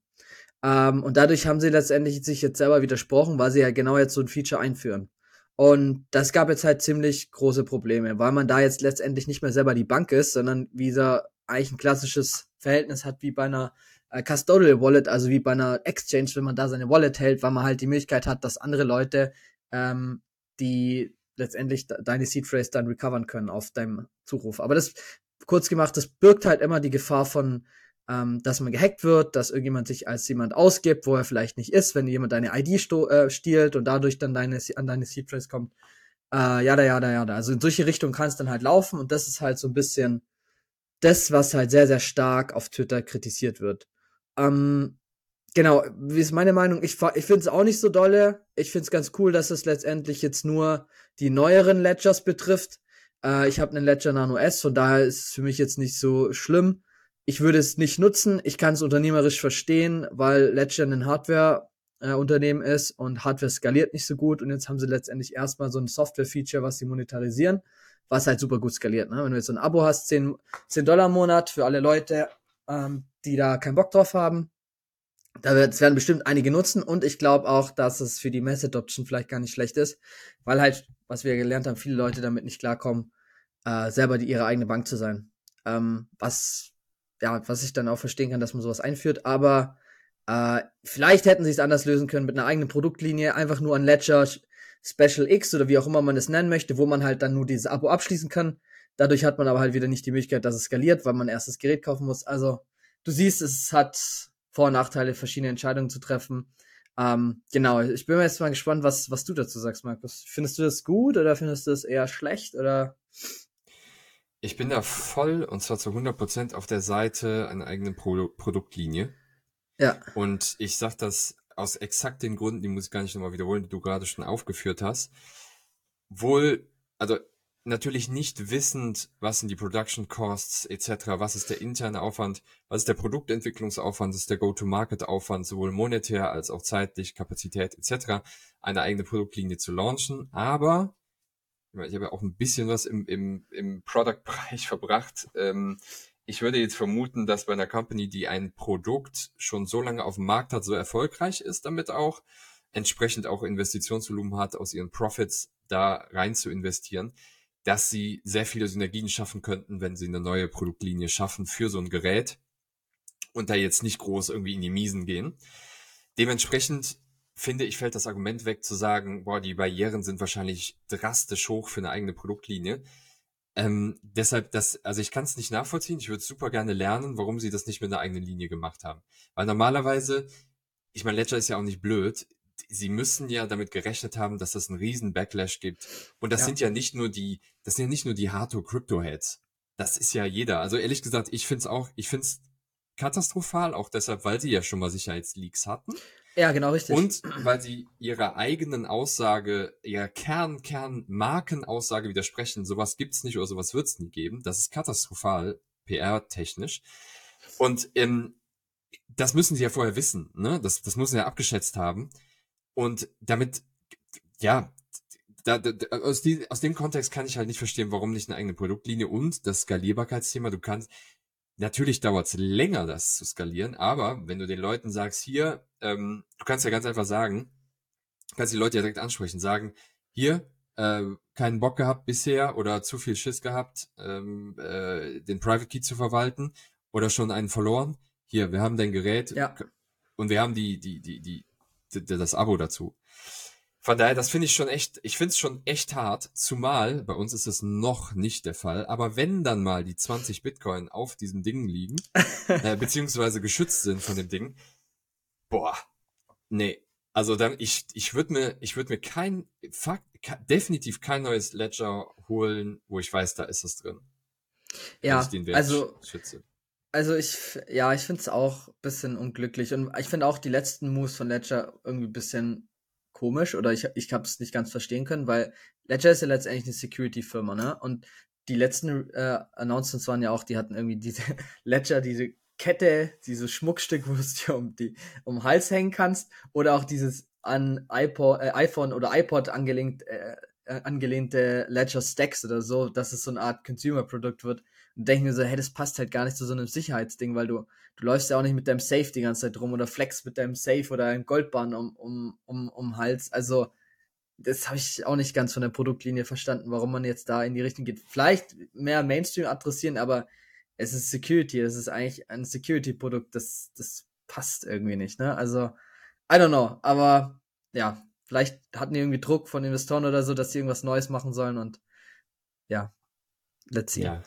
Ähm, und dadurch haben sie letztendlich sich jetzt selber widersprochen, weil sie ja genau jetzt so ein Feature einführen. Und das gab jetzt halt ziemlich große Probleme, weil man da jetzt letztendlich nicht mehr selber die Bank ist, sondern dieser eigentlich ein klassisches Verhältnis hat wie bei einer äh, Custodial Wallet, also wie bei einer Exchange, wenn man da seine Wallet hält, weil man halt die Möglichkeit hat, dass andere Leute ähm, die letztendlich deine Seed Phrase dann recovern können auf deinem Zuruf. Aber das, kurz gemacht, das birgt halt immer die Gefahr von, ähm, dass man gehackt wird, dass irgendjemand sich als jemand ausgibt, wo er vielleicht nicht ist, wenn jemand deine ID äh, stiehlt und dadurch dann deine, an deine Seed Phrase kommt. Äh, ja, ja, ja, ja. Also in solche Richtungen kann es dann halt laufen und das ist halt so ein bisschen das, was halt sehr, sehr stark auf Twitter kritisiert wird. Ähm, genau, wie ist meine Meinung? Ich, ich finde es auch nicht so dolle. Ich finde es ganz cool, dass es letztendlich jetzt nur die neueren Ledgers betrifft. Äh, ich habe einen Ledger Nano S, von daher ist es für mich jetzt nicht so schlimm. Ich würde es nicht nutzen. Ich kann es unternehmerisch verstehen, weil Ledger ein Hardware-Unternehmen äh, ist und Hardware skaliert nicht so gut. Und jetzt haben sie letztendlich erstmal so ein Software-Feature, was sie monetarisieren, was halt super gut skaliert. Ne? Wenn du jetzt so ein Abo hast, 10, 10 Dollar im Monat für alle Leute, ähm, die da keinen Bock drauf haben, da werden bestimmt einige nutzen und ich glaube auch, dass es für die Mass Adoption vielleicht gar nicht schlecht ist, weil halt, was wir gelernt haben, viele Leute damit nicht klarkommen, äh, selber die, ihre eigene Bank zu sein. Ähm, was, ja, was ich dann auch verstehen kann, dass man sowas einführt, aber äh, vielleicht hätten sie es anders lösen können mit einer eigenen Produktlinie, einfach nur ein Ledger Special X oder wie auch immer man es nennen möchte, wo man halt dann nur dieses Abo abschließen kann. Dadurch hat man aber halt wieder nicht die Möglichkeit, dass es skaliert, weil man erst das Gerät kaufen muss. Also, du siehst, es hat vor- und Nachteile, verschiedene Entscheidungen zu treffen. Ähm, genau, ich bin jetzt mal gespannt, was, was du dazu sagst, Markus. Findest du das gut oder findest du das eher schlecht oder? Ich bin da voll und zwar zu 100% auf der Seite einer eigenen Pro Produktlinie. Ja. Und ich sag das aus exakt den Gründen, die muss ich gar nicht nochmal wiederholen, die du gerade schon aufgeführt hast. Wohl, also natürlich nicht wissend, was sind die Production Costs etc., was ist der interne Aufwand, was ist der Produktentwicklungsaufwand, was ist der Go-to-Market-Aufwand, sowohl monetär als auch zeitlich, Kapazität etc., eine eigene Produktlinie zu launchen. Aber ich habe ja auch ein bisschen was im, im, im Product-Bereich [LAUGHS] verbracht. Ähm, ich würde jetzt vermuten, dass bei einer Company, die ein Produkt schon so lange auf dem Markt hat, so erfolgreich ist damit auch, entsprechend auch Investitionsvolumen hat, aus ihren Profits da rein zu investieren, dass sie sehr viele Synergien schaffen könnten, wenn sie eine neue Produktlinie schaffen für so ein Gerät und da jetzt nicht groß irgendwie in die Miesen gehen. Dementsprechend finde ich, fällt das Argument weg zu sagen, boah, die Barrieren sind wahrscheinlich drastisch hoch für eine eigene Produktlinie. Ähm, deshalb, das, also ich kann es nicht nachvollziehen. Ich würde super gerne lernen, warum sie das nicht mit einer eigenen Linie gemacht haben. Weil normalerweise, ich meine, Ledger ist ja auch nicht blöd. Sie müssen ja damit gerechnet haben, dass es einen riesen Backlash gibt. Und das ja. sind ja nicht nur die, das sind ja nicht nur die Hardcore-Crypto-Heads. Das ist ja jeder. Also ehrlich gesagt, ich finde es auch, ich finde es katastrophal, auch deshalb, weil sie ja schon mal Sicherheitsleaks hatten. Ja, genau richtig. Und weil sie ihrer eigenen Aussage, ihrer Kern, Kern, Markenaussage widersprechen. Sowas gibt's nicht oder sowas wird's nie geben. Das ist katastrophal, PR-technisch. Und ähm, das müssen sie ja vorher wissen, ne? Das, das müssen sie ja abgeschätzt haben. Und damit, ja, da, da, aus, die, aus dem Kontext kann ich halt nicht verstehen, warum nicht eine eigene Produktlinie und das Skalierbarkeitsthema. Du kannst, Natürlich dauert es länger, das zu skalieren, aber wenn du den Leuten sagst, hier, ähm, du kannst ja ganz einfach sagen, kannst die Leute ja direkt ansprechen, sagen, hier, äh, keinen Bock gehabt bisher oder zu viel Schiss gehabt, ähm, äh, den Private Key zu verwalten oder schon einen verloren. Hier, wir haben dein Gerät ja. und wir haben die, die, die, die, die, das Abo dazu. Von daher, das finde ich schon echt, ich finde es schon echt hart, zumal bei uns ist es noch nicht der Fall, aber wenn dann mal die 20 Bitcoin auf diesem Ding liegen, [LAUGHS] äh, beziehungsweise geschützt sind von dem Ding, boah, nee, also dann, ich, ich würde mir, ich würde mir kein, Fakt, definitiv kein neues Ledger holen, wo ich weiß, da ist es drin. Ja, also, schütze. also ich, ja, ich finde es auch ein bisschen unglücklich und ich finde auch die letzten Moves von Ledger irgendwie ein bisschen komisch oder ich, ich habe es nicht ganz verstehen können, weil Ledger ist ja letztendlich eine Security-Firma, ne? Und die letzten äh, Announcements waren ja auch, die hatten irgendwie diese [LAUGHS] Ledger, diese Kette, dieses Schmuckstück, [LAUGHS] wo du es dir um, die, um den Hals hängen kannst, oder auch dieses an iPod, äh, iPhone oder iPod angelehnt, äh, äh, angelehnte Ledger Stacks oder so, dass es so eine Art Consumer-Produkt wird. Und denken mir so, hey, das passt halt gar nicht zu so einem Sicherheitsding, weil du du läufst ja auch nicht mit deinem Safe die ganze Zeit rum oder flex mit deinem Safe oder einem Goldbahn um, um, um, um Hals. Also, das habe ich auch nicht ganz von der Produktlinie verstanden, warum man jetzt da in die Richtung geht. Vielleicht mehr Mainstream adressieren, aber es ist Security, es ist eigentlich ein Security-Produkt, das, das passt irgendwie nicht, ne? Also, I don't know, aber ja, vielleicht hatten die irgendwie Druck von Investoren oder so, dass sie irgendwas Neues machen sollen und ja, let's see. Ja,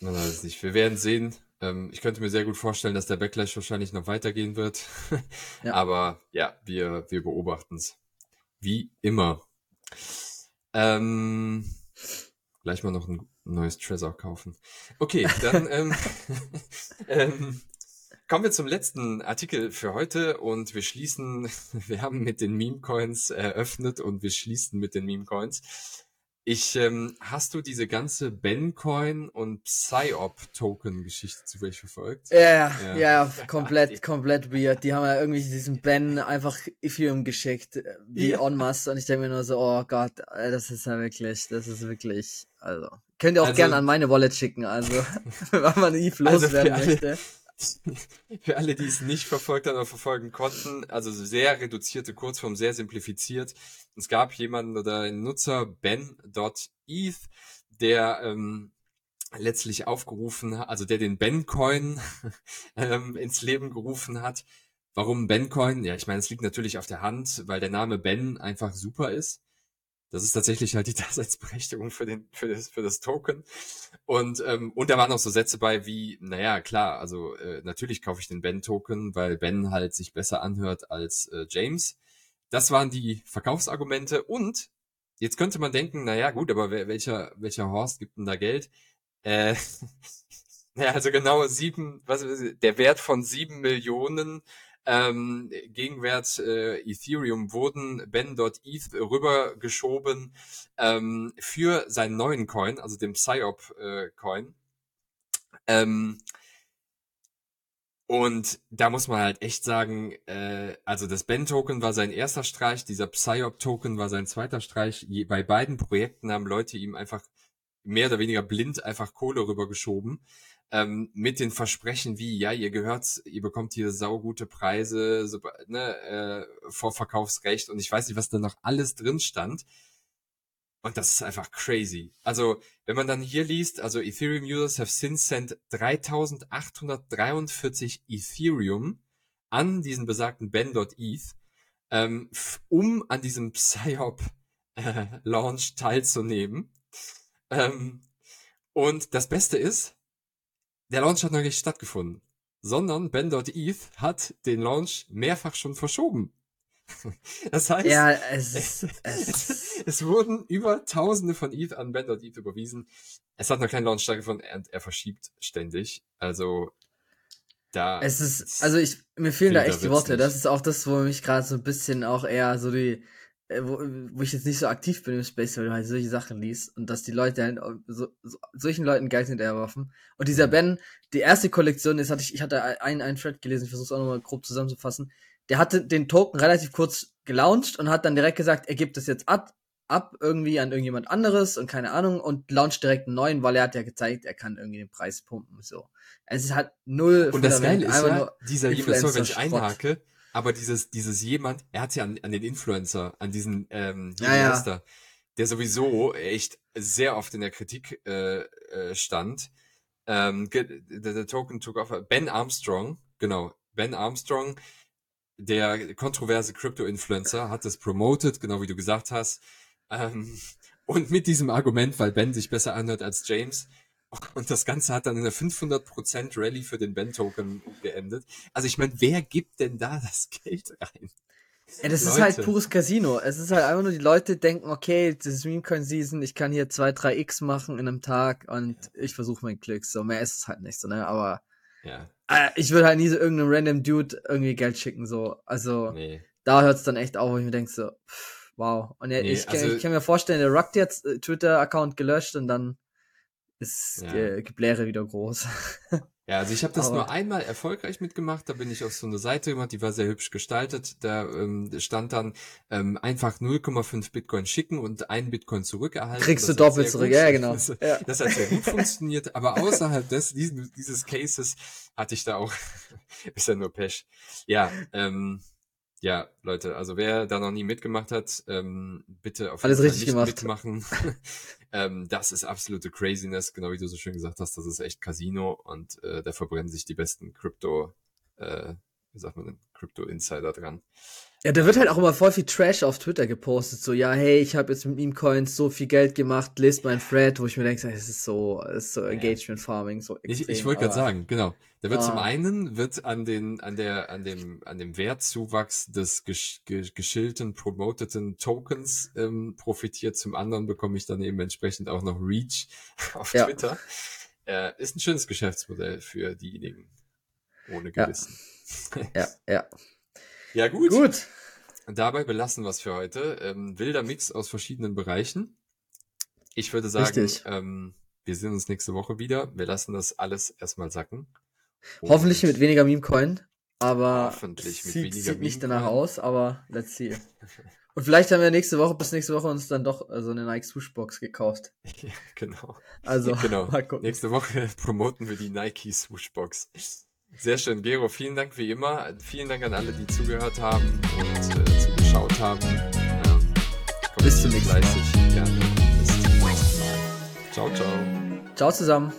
man weiß nicht. Wir werden sehen. Ähm, ich könnte mir sehr gut vorstellen, dass der Backlash wahrscheinlich noch weitergehen wird. [LAUGHS] ja. Aber ja, wir, wir beobachten es. Wie immer. Ähm, gleich mal noch ein neues Treasure kaufen. Okay, dann [LAUGHS] ähm, [LAUGHS] ähm, kommen wir zum letzten Artikel für heute und wir schließen, [LAUGHS] wir haben mit den Meme-Coins eröffnet und wir schließen mit den Meme-Coins. Ich, ähm, hast du diese ganze Ben-Coin und Psyop-Token-Geschichte zufällig verfolgt? Ja, ja, ja, komplett, komplett weird. Die haben ja irgendwie diesen Ben einfach Ethereum geschickt, äh, wie ja. on Mass, und ich denke mir nur so, oh Gott, das ist ja wirklich, das ist wirklich, also, könnt ihr auch also, gerne an meine Wallet schicken, also, [LAUGHS] wenn man Eve loswerden also möchte. [LAUGHS] Für alle, die es nicht verfolgt haben oder verfolgen konnten, also sehr reduzierte Kurzform, sehr simplifiziert. Es gab jemanden oder einen Nutzer, Ben.eth, der ähm, letztlich aufgerufen hat, also der den Ben-Coin [LAUGHS] ähm, ins Leben gerufen hat. Warum Ben-Coin? Ja, ich meine, es liegt natürlich auf der Hand, weil der Name Ben einfach super ist. Das ist tatsächlich halt die [LAUGHS] Daseinsberechtigung für den, für das, für das Token. Und, ähm, und da waren auch so Sätze bei wie, naja, klar, also äh, natürlich kaufe ich den Ben-Token, weil Ben halt sich besser anhört als äh, James. Das waren die Verkaufsargumente und jetzt könnte man denken, naja, gut, aber welcher, welcher Horst gibt denn da Geld? Äh, [LAUGHS] naja, also genau sieben, was der Wert von sieben Millionen ähm, Gegenwert äh, Ethereum wurden Ben.eth rübergeschoben ähm, für seinen neuen Coin, also dem Psyop äh. Ähm, und da muss man halt echt sagen, äh, also das Ben-Token war sein erster Streich, dieser Psyop-Token war sein zweiter Streich. Je, bei beiden Projekten haben Leute ihm einfach mehr oder weniger blind einfach Kohle rübergeschoben. ähm, mit den Versprechen wie, ja, ihr gehört, ihr bekommt hier saugute Preise, so, ne, äh, Vorverkaufsrecht und ich weiß nicht, was da noch alles drin stand. Und das ist einfach crazy. Also, wenn man dann hier liest, also Ethereum Users have since sent 3843 Ethereum an diesen besagten Ben.eth, ähm, um an diesem [LAUGHS] Psyop äh, Launch teilzunehmen. Ähm, und das Beste ist, der Launch hat noch nicht stattgefunden, sondern Ben.eth hat den Launch mehrfach schon verschoben. [LAUGHS] Das heißt, ja, es, [LAUGHS] es, es, es, wurden über Tausende von ETH an Bender ETH überwiesen. Es hat noch kein Launch stattgefunden und er verschiebt ständig. Also da. Es ist, also ich, mir fehlen da echt die Worte. Nicht. Das ist auch das, wo mich gerade so ein bisschen auch eher so die, wo, wo ich jetzt nicht so aktiv bin im Space, weil du halt solche Sachen liest und dass die Leute halt so, so solchen Leuten Geld hinterherwerfen. Und dieser Ben, die erste Kollektion, das hatte ich, ich hatte einen, einen Thread gelesen, ich versuche es auch nochmal grob zusammenzufassen der hatte den Token relativ kurz gelauncht und hat dann direkt gesagt, er gibt es jetzt ab, ab irgendwie an irgendjemand anderes und keine Ahnung und launcht direkt einen neuen, weil er hat ja gezeigt, er kann irgendwie den Preis pumpen, so. Es ist halt null Und das Geile ist ja, dieser sorry, wenn ich einhake, aber dieses, dieses jemand, er hat ja an, an den Influencer, an diesen, ähm, ja, ja. der sowieso echt sehr oft in der Kritik äh, äh, stand. Ähm, der Token took off, Ben Armstrong, genau, Ben Armstrong, der kontroverse Crypto-Influencer hat es promoted, genau wie du gesagt hast. Ähm, [LAUGHS] und mit diesem Argument, weil Ben sich besser anhört als James. Und das Ganze hat dann in einer 500% Rally für den Ben-Token geendet. Also ich meine, wer gibt denn da das Geld rein? Ja, das Leute. ist halt pures Casino. Es ist halt einfach nur, die Leute denken, okay, das ist Meme-Coin-Season, ich kann hier 2, 3 X machen in einem Tag und ja. ich versuche meinen Klicks. So, mehr ist es halt nicht so, ne? Aber ja. Äh, ich würde halt nie so irgendeinem random Dude irgendwie Geld schicken, so. Also, nee. da hört es dann echt auf, wo ich mir denke, so, pff, wow. Und ja, nee, ich, also, ich, kann mir vorstellen, der Ruck jetzt äh, Twitter-Account gelöscht und dann ist ja. äh, Gebläre wieder groß. [LAUGHS] Ja, also ich habe das Aber nur einmal erfolgreich mitgemacht. Da bin ich auf so eine Seite gemacht, die war sehr hübsch gestaltet. Da ähm, stand dann ähm, einfach 0,5 Bitcoin schicken und einen Bitcoin zurückerhalten. Kriegst das du doppelt zurück, ja genau. Das, [LAUGHS] ja. das hat sehr gut funktioniert. Aber außerhalb des, diesen, dieses Cases hatte ich da auch, [LAUGHS] ist ja nur Pech. Ja, ähm, ja, Leute, also wer da noch nie mitgemacht hat, ähm, bitte auf jeden Alles Fall gemacht. mitmachen. [LAUGHS] ähm, das ist absolute Craziness, genau wie du so schön gesagt hast, das ist echt Casino und äh, da verbrennen sich die besten Crypto, äh, wie sagt man denn, Crypto Insider dran. Ja, da wird halt auch immer voll viel Trash auf Twitter gepostet. So, ja, hey, ich habe jetzt mit Meme Coins so viel Geld gemacht, lest mein Thread, wo ich mir denke, es ist so, es ist so Engagement Farming, so extrem, Ich, ich wollte gerade sagen, genau. Da wird ah. zum einen wird an den, an der, an dem, an dem Wertzuwachs des gesch, geschilten, promoteten Tokens ähm, profitiert. Zum anderen bekomme ich dann eben entsprechend auch noch Reach [LAUGHS] auf ja. Twitter. Äh, ist ein schönes Geschäftsmodell für diejenigen ohne Gewissen. Ja, ja. ja. [LAUGHS] Ja, gut. Gut. Dabei belassen wir es für heute. Ähm, wilder Mix aus verschiedenen Bereichen. Ich würde sagen, ähm, wir sehen uns nächste Woche wieder. Wir lassen das alles erstmal sacken. Und Hoffentlich mit weniger Meme-Coin, aber hoffentlich mit sieht, sieht nicht danach aus, aber let's see. [LAUGHS] Und vielleicht haben wir nächste Woche, bis nächste Woche uns dann doch äh, so eine Nike Swoosh-Box gekauft. Ja, [LAUGHS] genau. Also, [LAUGHS] genau. Nächste Woche promoten wir die Nike Swoosh-Box. Sehr schön, Gero. Vielen Dank wie immer. Vielen Dank an alle, die zugehört haben und äh, zugeschaut haben. Ähm, bis zum nächsten Mal. Gerne. Bis zum nächsten Mal. Ciao, ciao. Ciao zusammen.